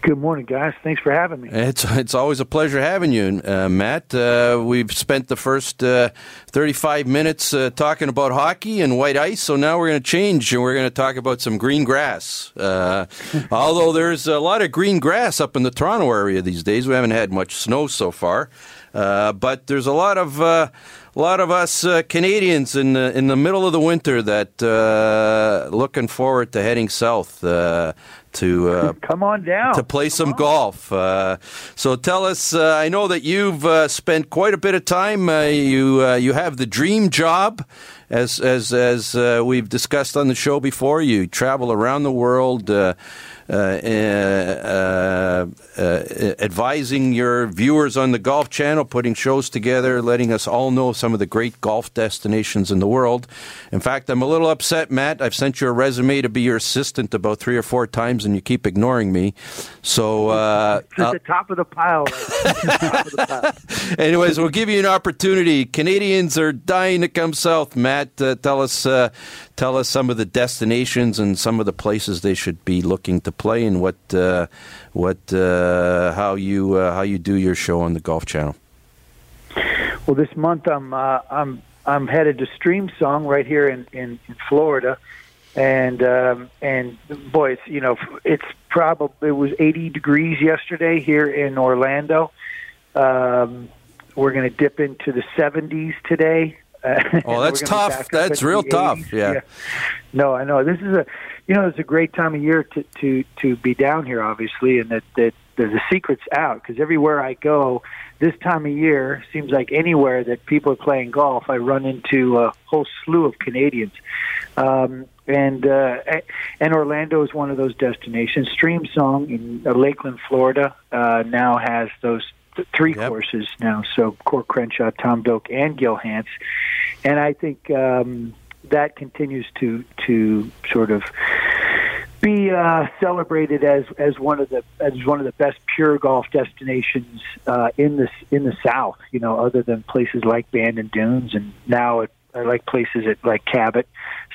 Good morning, guys. Thanks for having me. It's it's always a pleasure having you, uh, Matt. Uh, we've spent the first uh, 35 minutes uh, talking about hockey and white ice, so now we're going to change and we're going to talk about some green grass. Uh, *laughs* although there's a lot of green grass up in the Toronto area these days, we haven't had much snow so far, uh, but there's a lot of a lot of us uh, Canadians in the in the middle of the winter that uh, looking forward to heading south uh, to uh, Come on down. to play some golf. Uh, so tell us. Uh, I know that you've uh, spent quite a bit of time. Uh, you uh, you have the dream job, as as as uh, we've discussed on the show before. You travel around the world. Uh, uh, uh, advising your viewers on the Golf Channel, putting shows together, letting us all know some of the great golf destinations in the world. In fact, I'm a little upset, Matt. I've sent you a resume to be your assistant about three or four times, and you keep ignoring me. So, *laughs* uh, It's at the top of the pile. right? *laughs* of the pile. anyways, we'll give you an opportunity. Canadians are dying to come south. Matt, uh, tell us, uh, tell us some of the destinations and some of the places they should be looking to play, and what, uh, what, uh, how you, uh, how you do your show on the Golf Channel. Well, this month I'm uh, I'm I'm headed to Streamsong right here in, in, in Florida, and um, and boy, it's you know it's probably it was 80 degrees yesterday here in Orlando. Um, we're going to dip into the 70s today. *laughs* Oh, that's tough. That's real tough. Yeah. yeah. No, I know. This is a, you know, it's a great time of year to to to be down here, obviously, and that that the, the secret's out because everywhere I go, this time of year seems like anywhere that people are playing golf, I run into a whole slew of Canadians. Um, and uh, and Orlando is one of those destinations. Streamsong in uh, Lakeland, Florida, uh, now has those th- three yep. courses now. So Coore Crenshaw, Tom Doak, and Gil Hanse, and I think um, that continues to to sort of be uh, celebrated as as one of the as one of the best pure golf destinations uh, in this in the South. You know, other than places like Bandon Dunes, and now it, I like places at like Cabot,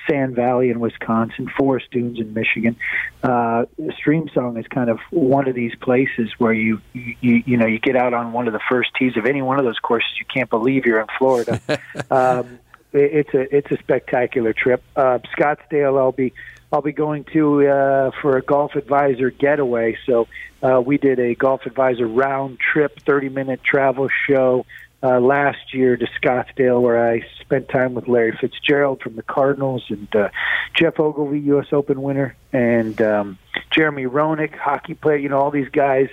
Sand Valley in Wisconsin, Forest Dunes in Michigan. Uh, Streamsong is kind of one of these places where you, you you know you get out on one of the first tees of any one of those courses, you can't believe you're in Florida. *laughs* um, it's a it's a spectacular trip. Uh, Scottsdale, I'll be I'll be going to uh, for a Golf Advisor getaway. So uh, we did a Golf Advisor round trip, 30 minute travel show uh, last year to Scottsdale, where I spent time with Larry Fitzgerald from the Cardinals and uh, Geoff Ogilvy, U.S. Open winner, and um, Jeremy Roenick, hockey player. You know, all these guys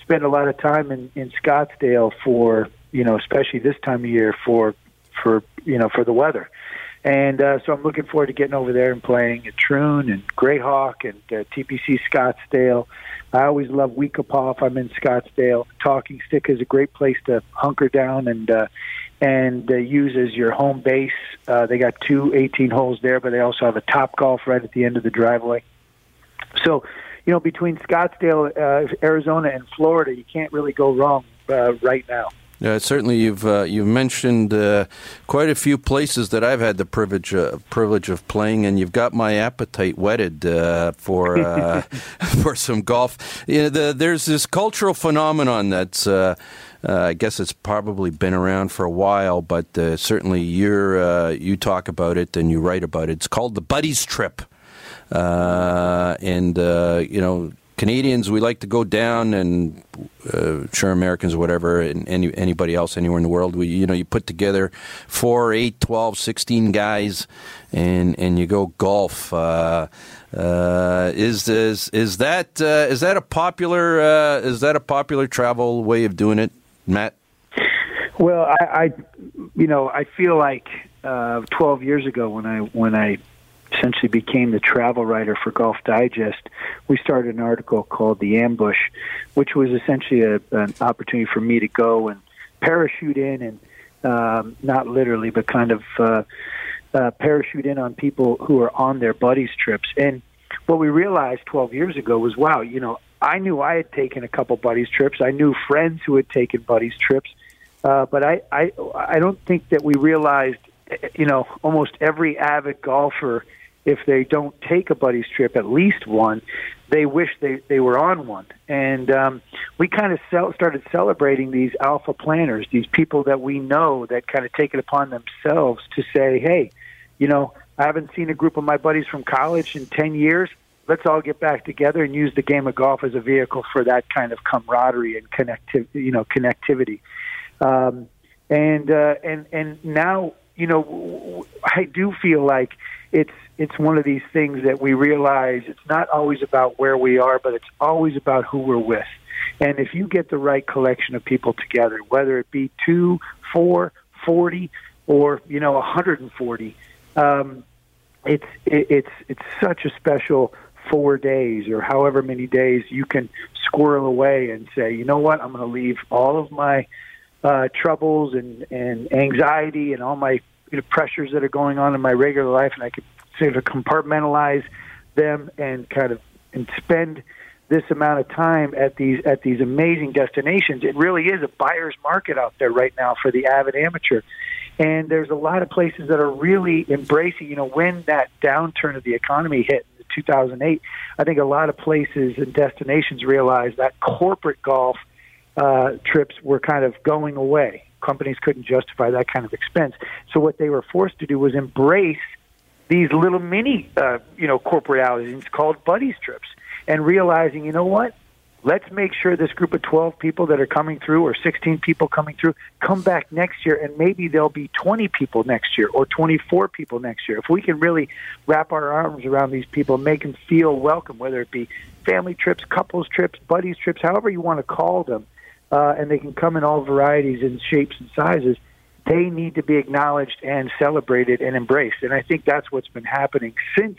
spend a lot of time in, in Scottsdale for you know, especially this time of year for for you know for the weather. And uh, so I'm looking forward to getting over there and playing at Troon and Grayhawk and uh, TPC Scottsdale. I always love We-Ko-Pa if I'm in Scottsdale. Talking Stick is a great place to hunker down and uh, and uh, use as your home base. Uh, they got two 18 holes there, but they also have a Top Golf right at the end of the driveway. So, you know, between Scottsdale, uh, Arizona, and Florida, you can't really go wrong uh, right now. Yeah, certainly you've uh, you've mentioned uh, quite a few places that I've had the privilege uh, privilege of playing, and you've got my appetite whetted uh, for uh, *laughs* *laughs* for some golf. You know, the, there's this cultural phenomenon that's. Uh, I guess it's probably been around for a while, but certainly you're you talk about it and you write about it. It's called the buddies trip, and you know Canadians, we like to go down, and uh, sure, Americans, whatever, and any, anybody else anywhere in the world, we you know you put together four, eight, twelve, sixteen guys, and and you go golf. Uh, uh, is is is that uh, is that a popular uh, is that a popular travel way of doing it, Matt? Well, I, I you know I feel like uh, twelve years ago when I when I essentially became the travel writer for Golf Digest, we started an article called The Ambush, which was essentially a, an opportunity for me to go and parachute in and um, not literally, but kind of uh, uh, parachute in on people who are on their buddies trips. And what we realized 12 years ago was, wow, you know, I knew I had taken a couple buddies trips. I knew friends who had taken buddies trips, uh, but I, I I don't think that we realized, you know, almost every avid golfer if they don't take a buddies trip, at least one, they wish they they were on one. And um, we kind of cel- started celebrating these alpha planners, these people that we know that kind of take it upon themselves to say, hey, you know, I haven't seen a group of my buddies from college in ten years. Let's all get back together and use the game of golf as a vehicle for that kind of camaraderie and connectivity. You know, connectivity. Um, and uh, and and now, you know, I do feel like it's it's one of these things that we realize it's not always about where we are, but it's always about who we're with. And if you get the right collection of people together, whether it be two, four, forty, or you know, 140, um, it's it, it's it's such a special four days or however many days you can squirrel away and say, you know what, I'm going to leave all of my uh, troubles and and anxiety and all my you know, pressures that are going on in my regular life, and I could sort of compartmentalize them and kind of and spend this amount of time at these at these amazing destinations. It really is a buyer's market out there right now for the avid amateur. And there's a lot of places that are really embracing, you know, when that downturn of the economy hit in 2008, I think a lot of places and destinations realized that corporate golf uh, trips were kind of going away companies couldn't justify that kind of expense. So what they were forced to do was embrace these little mini, uh, you know, corporate outings called buddies trips, and realizing, you know what? Let's make sure this group of 12 people that are coming through, or 16 people coming through, come back next year, and maybe there'll be 20 people next year, or 24 people next year. If we can really wrap our arms around these people, make them feel welcome, whether it be family trips, couples trips, buddies trips, however you want to call them, uh, and they can come in all varieties and shapes and sizes they need to be acknowledged and celebrated and embraced. And I think that's what's been happening since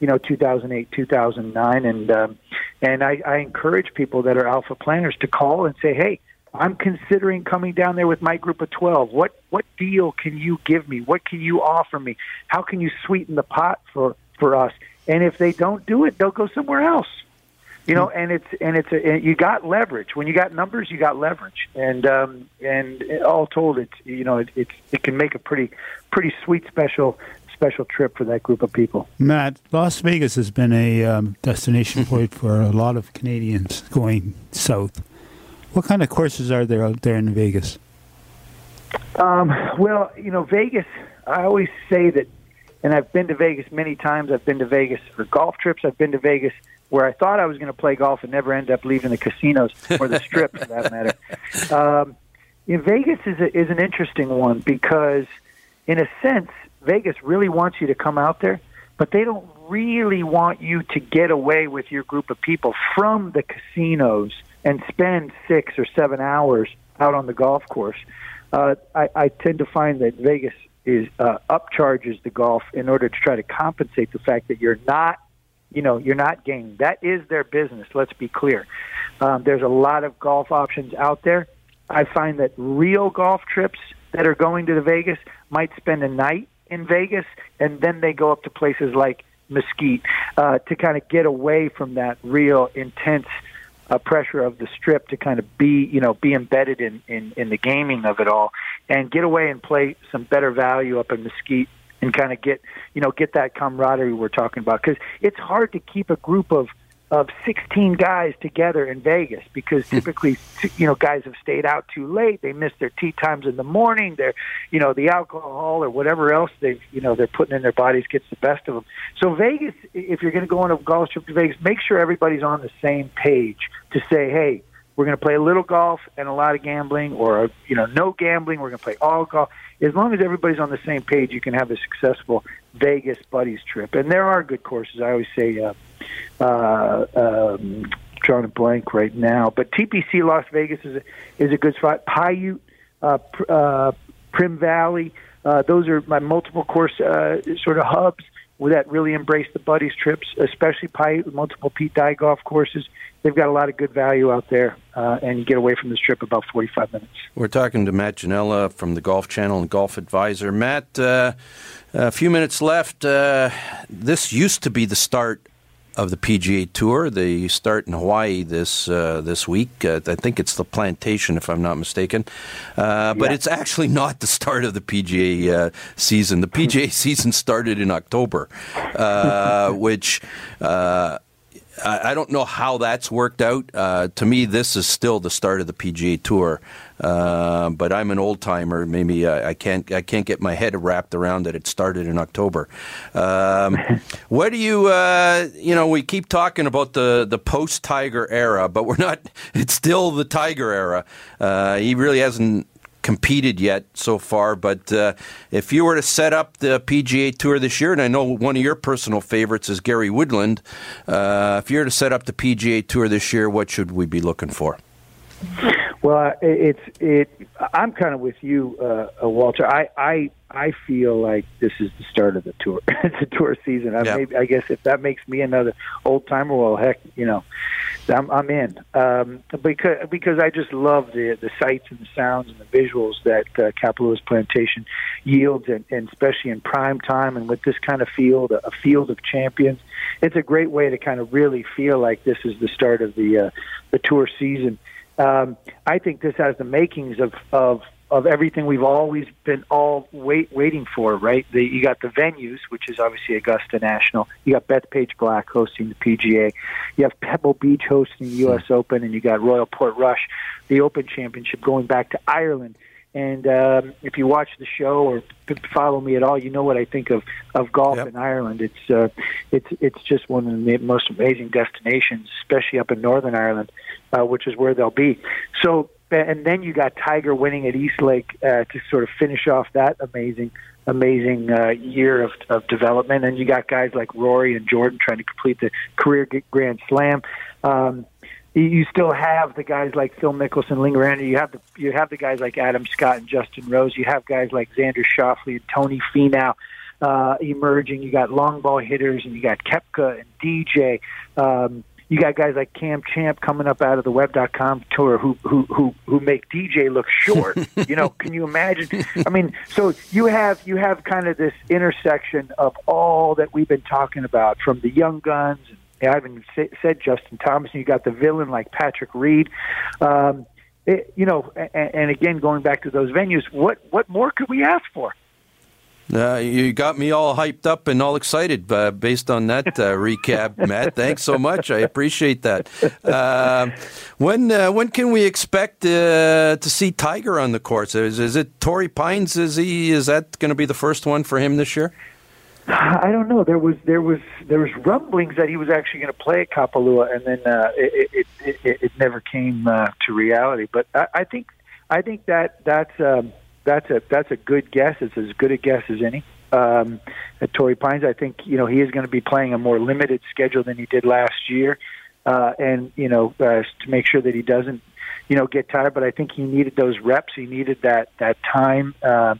you know 2008, 2009, and um, and I, I encourage people that are alpha planners to call and say, hey. I'm considering coming down there with my group of 12. What what deal can you give me? What can you offer me? How can you sweeten the pot for for us? And if they don't do it, they'll go somewhere else. You know, and it's and it's a, and you got leverage when you got numbers, you got leverage, and um, and all told, it's you know it, it's it can make a pretty pretty sweet special special trip for that group of people. Matt, Las Vegas has been a um, destination *laughs* point for a lot of Canadians going south. What kind of courses are there out there in Vegas? Um, well, you know, Vegas. I always say that, and I've been to Vegas many times. I've been to Vegas for golf trips. I've been to Vegas where I thought I was going to play golf and never end up leaving the casinos or the strip, for that matter. *laughs* Um, in Vegas is a, is an interesting one because, in a sense, Vegas really wants you to come out there, but they don't really want you to get away with your group of people from the casinos and spend six or seven hours out on the golf course. Uh, I, I tend to find that Vegas is uh, upcharges the golf in order to try to compensate the fact that you're not you know you're not gaining. That is their business. Let's be clear. Um, there's a lot of golf options out there. I find that real golf trips that are going to the Vegas might spend a night in Vegas and then they go up to places like Mesquite uh, to kind of get away from that real intense uh, pressure of the strip to kind of be you know be embedded in, in in the gaming of it all and get away and play some better value up in Mesquite and kind of get you know get that camaraderie we're talking about. Because it's hard to keep a group of of 16 guys together in Vegas because hmm. typically you know guys have stayed out too late. They miss their tea times in the morning. They're you know the alcohol or whatever else they you know they're putting in their bodies gets the best of them so Vegas if you're going to go on a golf trip to Vegas make sure everybody's on the same page to say hey we're going to play a little golf and a lot of gambling or you know no gambling we're going to play all golf as long as everybody's on the same page, you can have a successful Vegas buddies trip. And there are good courses. I always say, uh, uh, um, drawing a blank right now, but TPC Las Vegas is a, is a good spot. Paiute, uh, uh, Primm Valley, uh, those are my multiple course uh, sort of hubs that really embrace the buddies trips, especially multiple Pete Dye golf courses they've got a lot of good value out there, uh, and you get away from the strip about 45 minutes. We're talking to Matt Ginella from the Golf Channel and Golf Advisor. Matt, uh, a few minutes left. Uh, this used to be the start of the PGA Tour. They start in Hawaii this uh, this week. Uh, I think it's the Plantation, if I'm not mistaken. Uh, but yeah. it's actually *laughs* not the start of the PGA uh, season. The PGA *laughs* season started in October, uh, *laughs* which uh, I don't know how that's worked out. Uh, to me, this is still the start of the PGA Tour. Uh, but I'm an old timer. Maybe I, I, can't I can't get my head wrapped around that it started in October. Um, *laughs* what do you uh, you know? We keep talking about the the post Tiger era, but we're not. *laughs* It's still the Tiger era. Uh, he really hasn't competed yet so far. But uh, if you were to set up the PGA Tour this year, and I know one of your personal favorites is Gary Woodland, uh, if you were to set up the PGA Tour this year, what should we be looking for? Well, it's it. I'm kind of with you, uh, Walter. I, I I feel like this is the start of the tour. *laughs* it's a tour season. I, maybe, I guess if that makes me another old timer, well, heck, you know, I'm, I'm in um, because because I just love the the sights and the sounds and the visuals that uh, Kapalua's Plantation yields, and, and especially in prime time and with this kind of field, a, a field of champions. It's a great way to kind of really feel like this is the start of the uh, the tour season. Um, I think this has the makings of of of everything we've always been all wait waiting for, right? The, you got the venues, which is obviously Augusta National. You got Bethpage Black hosting the PGA. You have Pebble Beach hosting the U.S. Open, and you got Royal Portrush, the Open Championship, going back to Ireland. And um, if you watch the show or follow me at all, you know what I think of of golf in Ireland. It's uh, it's it's just one of the most amazing destinations, especially up in Northern Ireland, uh, which is where they'll be. So, and then you got Tiger winning at East Lake uh, to sort of finish off that amazing amazing uh, year of, of development. And you got guys like Rory and Jordan trying to complete the career Grand Slam. Um, you- still have the guys like Phil Mickelson, Linger You have the you have the guys like Adam Scott and Justin Rose. You have guys like Xander Schauffele and Tony Finau uh, emerging. You got long ball hitters, and you got Koepka and DJ. Um, you got guys like Cam Champ coming up out of the Web.com tour who who who who make DJ look short. *laughs* you know, can you imagine? I mean, so you have you have kind of this intersection of all that we've been talking about, from the young guns. I haven't said Justin Thomas. And you got the villain like Patrick Reed. Um, it, you know, and, and again, going back to those venues, what what more could we ask for? Uh, you got me all hyped up and all excited uh, based on that uh, recap, Matt. Thanks so much. I appreciate that. Uh, when uh, when can we expect uh, to see Tiger on the course? Is, is it Torrey Pines? Is he? Is that going to be the first one for him this year? I don't know. There was there was there was rumblings that he was actually going to play at Kapalua, and then uh, it, it, it it it never came uh, to reality. But I, I think I think that that's um, that's a that's a good guess. It's as good a guess as any. Um, at Torrey Pines, I think you know he is going to be playing a more limited schedule than he did last year, uh, and you know uh, to make sure that he doesn't you know get tired. But I think he needed those reps. He needed that that time. Uh,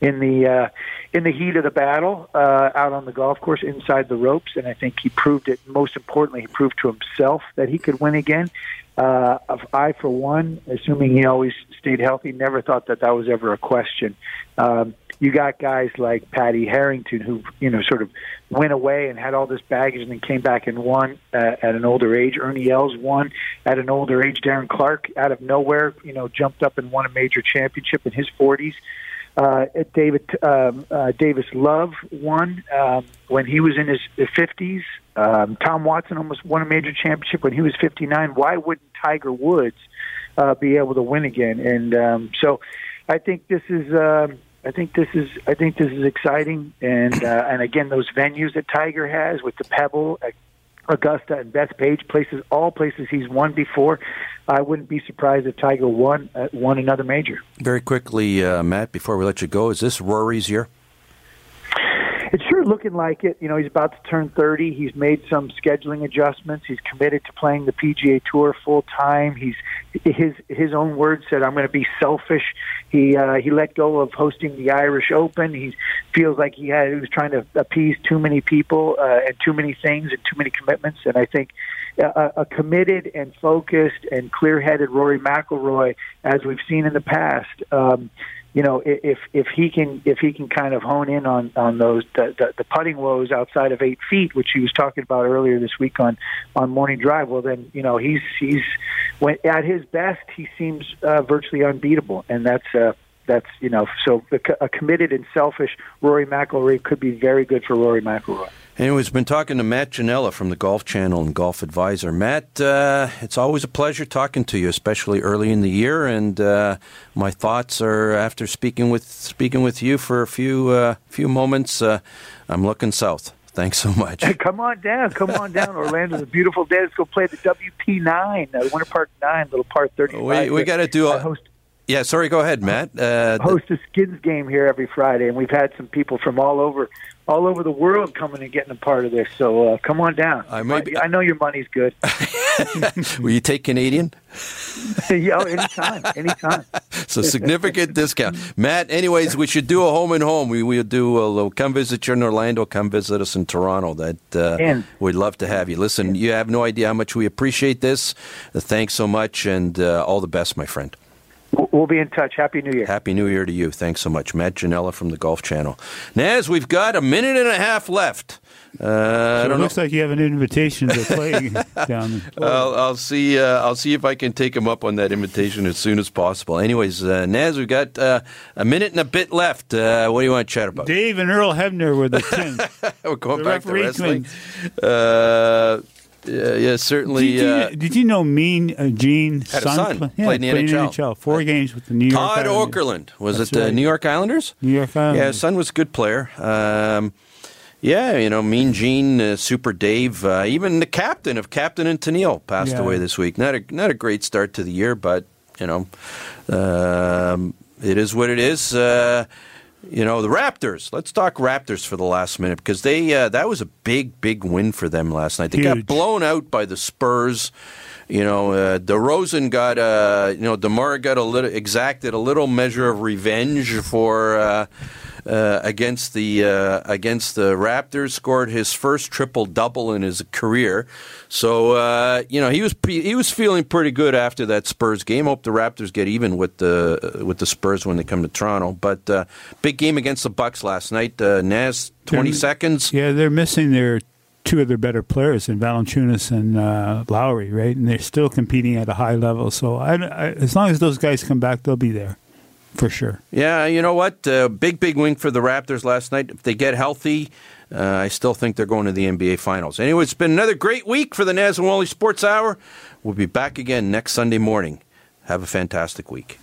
in the uh, in the heat of the battle uh, out on the golf course inside the ropes, and I think he proved it. Most importantly, he proved to himself that he could win again. Uh, I, for one, assuming he always stayed healthy, never thought that that was ever a question. Um, you got guys like Paddy Harrington who you know sort of went away and had all this baggage and then came back and won uh, at an older age. Ernie Els won at an older age. Darren Clarke out of nowhere, you know, jumped up and won a major championship in his 40s. Uh, David um, uh, Davis Love won um, when he was in his 50s. Um, Tom Watson almost won a major championship when he was 59. Why wouldn't Tiger Woods uh, be able to win again? And um, so, I think this is. Um, I think this is. I think this is exciting, and uh, and again, those venues that Tiger has with the Pebble, uh, Augusta, and Bethpage places, all places he's won before. I wouldn't be surprised if Tiger won uh, won another major. Very quickly, uh, Matt, before we let you go, is this Rory's year? It's sure looking like it. You know, he's about to turn 30. He's made some scheduling adjustments. He's committed to playing the PGA Tour full time. He's his his own words said, "I'm going to be selfish." He uh, he let go of hosting the Irish Open. He feels like he had he was trying to appease too many people uh, and too many things and too many commitments. And I think a, a committed and focused and clear-headed Rory McIlroy, as we've seen in the past. Um, you know, if if he can if he can kind of hone in on on those the, the, the putting woes outside of eight feet, which he was talking about earlier this week on on Morning Drive, well then you know he's he's when at his best he seems uh, virtually unbeatable, and that's uh, that's you know so a committed and selfish Rory McIlroy could be very good for Rory McIlroy. Anyways, we've been talking to Matt Ginella from the Golf Channel and Golf Advisor. Matt, uh, it's always a pleasure talking to you, especially early in the year. And uh, my thoughts are after speaking with speaking with you for a few uh, few moments. Uh, I'm looking south. Thanks so much. Hey, *laughs* come on down, come on down. Orlando's a beautiful day. Let's go play the WP nine, uh, Winter Park nine, little par thirty. We we got to do a host. Yeah, sorry. Go ahead, Matt. Uh, host a skins game here every Friday, and we've had some people from all over, all over the world coming and getting a part of this. So uh, come on down. I might. Be, I know your money's good. *laughs* Will you take Canadian? *laughs* yeah, anytime, anytime. so significant discount, Matt. Anyways, we should do a home and home. We will do a little. Come visit you in Orlando. Come visit us in Toronto. That uh, we'd love to have you. Listen, you have no idea how much we appreciate this. Uh, thanks so much, and uh, all the best, my friend. We'll be in touch. Happy New Year. Happy New Year to you. Thanks so much. Matt Ginella from the Golf Channel. Naz, we've got a minute and a half left. Uh, so I don't it looks know. like you have an invitation to play *laughs* down there. I'll, I'll see. Uh, I'll see if I can take him up on that invitation as soon as possible. Anyways, uh, Naz, we've got uh, a minute and a bit left. Uh, what do you want to chat about? Dave and Earl Hebner were the twins. *laughs* We're going The back to referee wrestling. Uh, yeah, yeah, certainly. Did you, uh, did you know Mean uh, Gene Had a son, pla- played in the NHL. Four games with the New York. Todd Islanders. Okerlund was That's it the right. New York Islanders? New York Yeah, Islanders. his son was a good player. Um, yeah, you know, Mean Gene, uh, Super Dave, uh, even the captain of Captain and Tennille passed Yeah. away this week. Not a not a great start to the year, but you know, um, it is what it is. You know, the Raptors. Let's talk Raptors for the last minute because they uh, that was a big, big win for them last night. They got blown out by the Spurs. You know, uh, DeRozan got uh, you know Demar got a little exacted a little measure of revenge for uh, uh, against the uh, against the Raptors. Scored his first triple double in his career. So uh, you know he was he was feeling pretty good after that Spurs game. Hope the Raptors get even with the with the Spurs when they come to Toronto. But uh, big game against the Bucks last night. Uh, Naz twenty They're- seconds. Yeah, they're missing their two of their better players in Valanciunas and uh, Lowry, right? And they're still competing at a high level. So I, I, as long as those guys come back, they'll be there for sure. Yeah, you know what? Uh, big, big win for the Raptors last night. If they get healthy, uh, I still think they're going to the NBA Finals. Anyway, it's been another great week for the Naz and Wally Sports Hour. We'll be back again next Sunday morning. Have a fantastic week.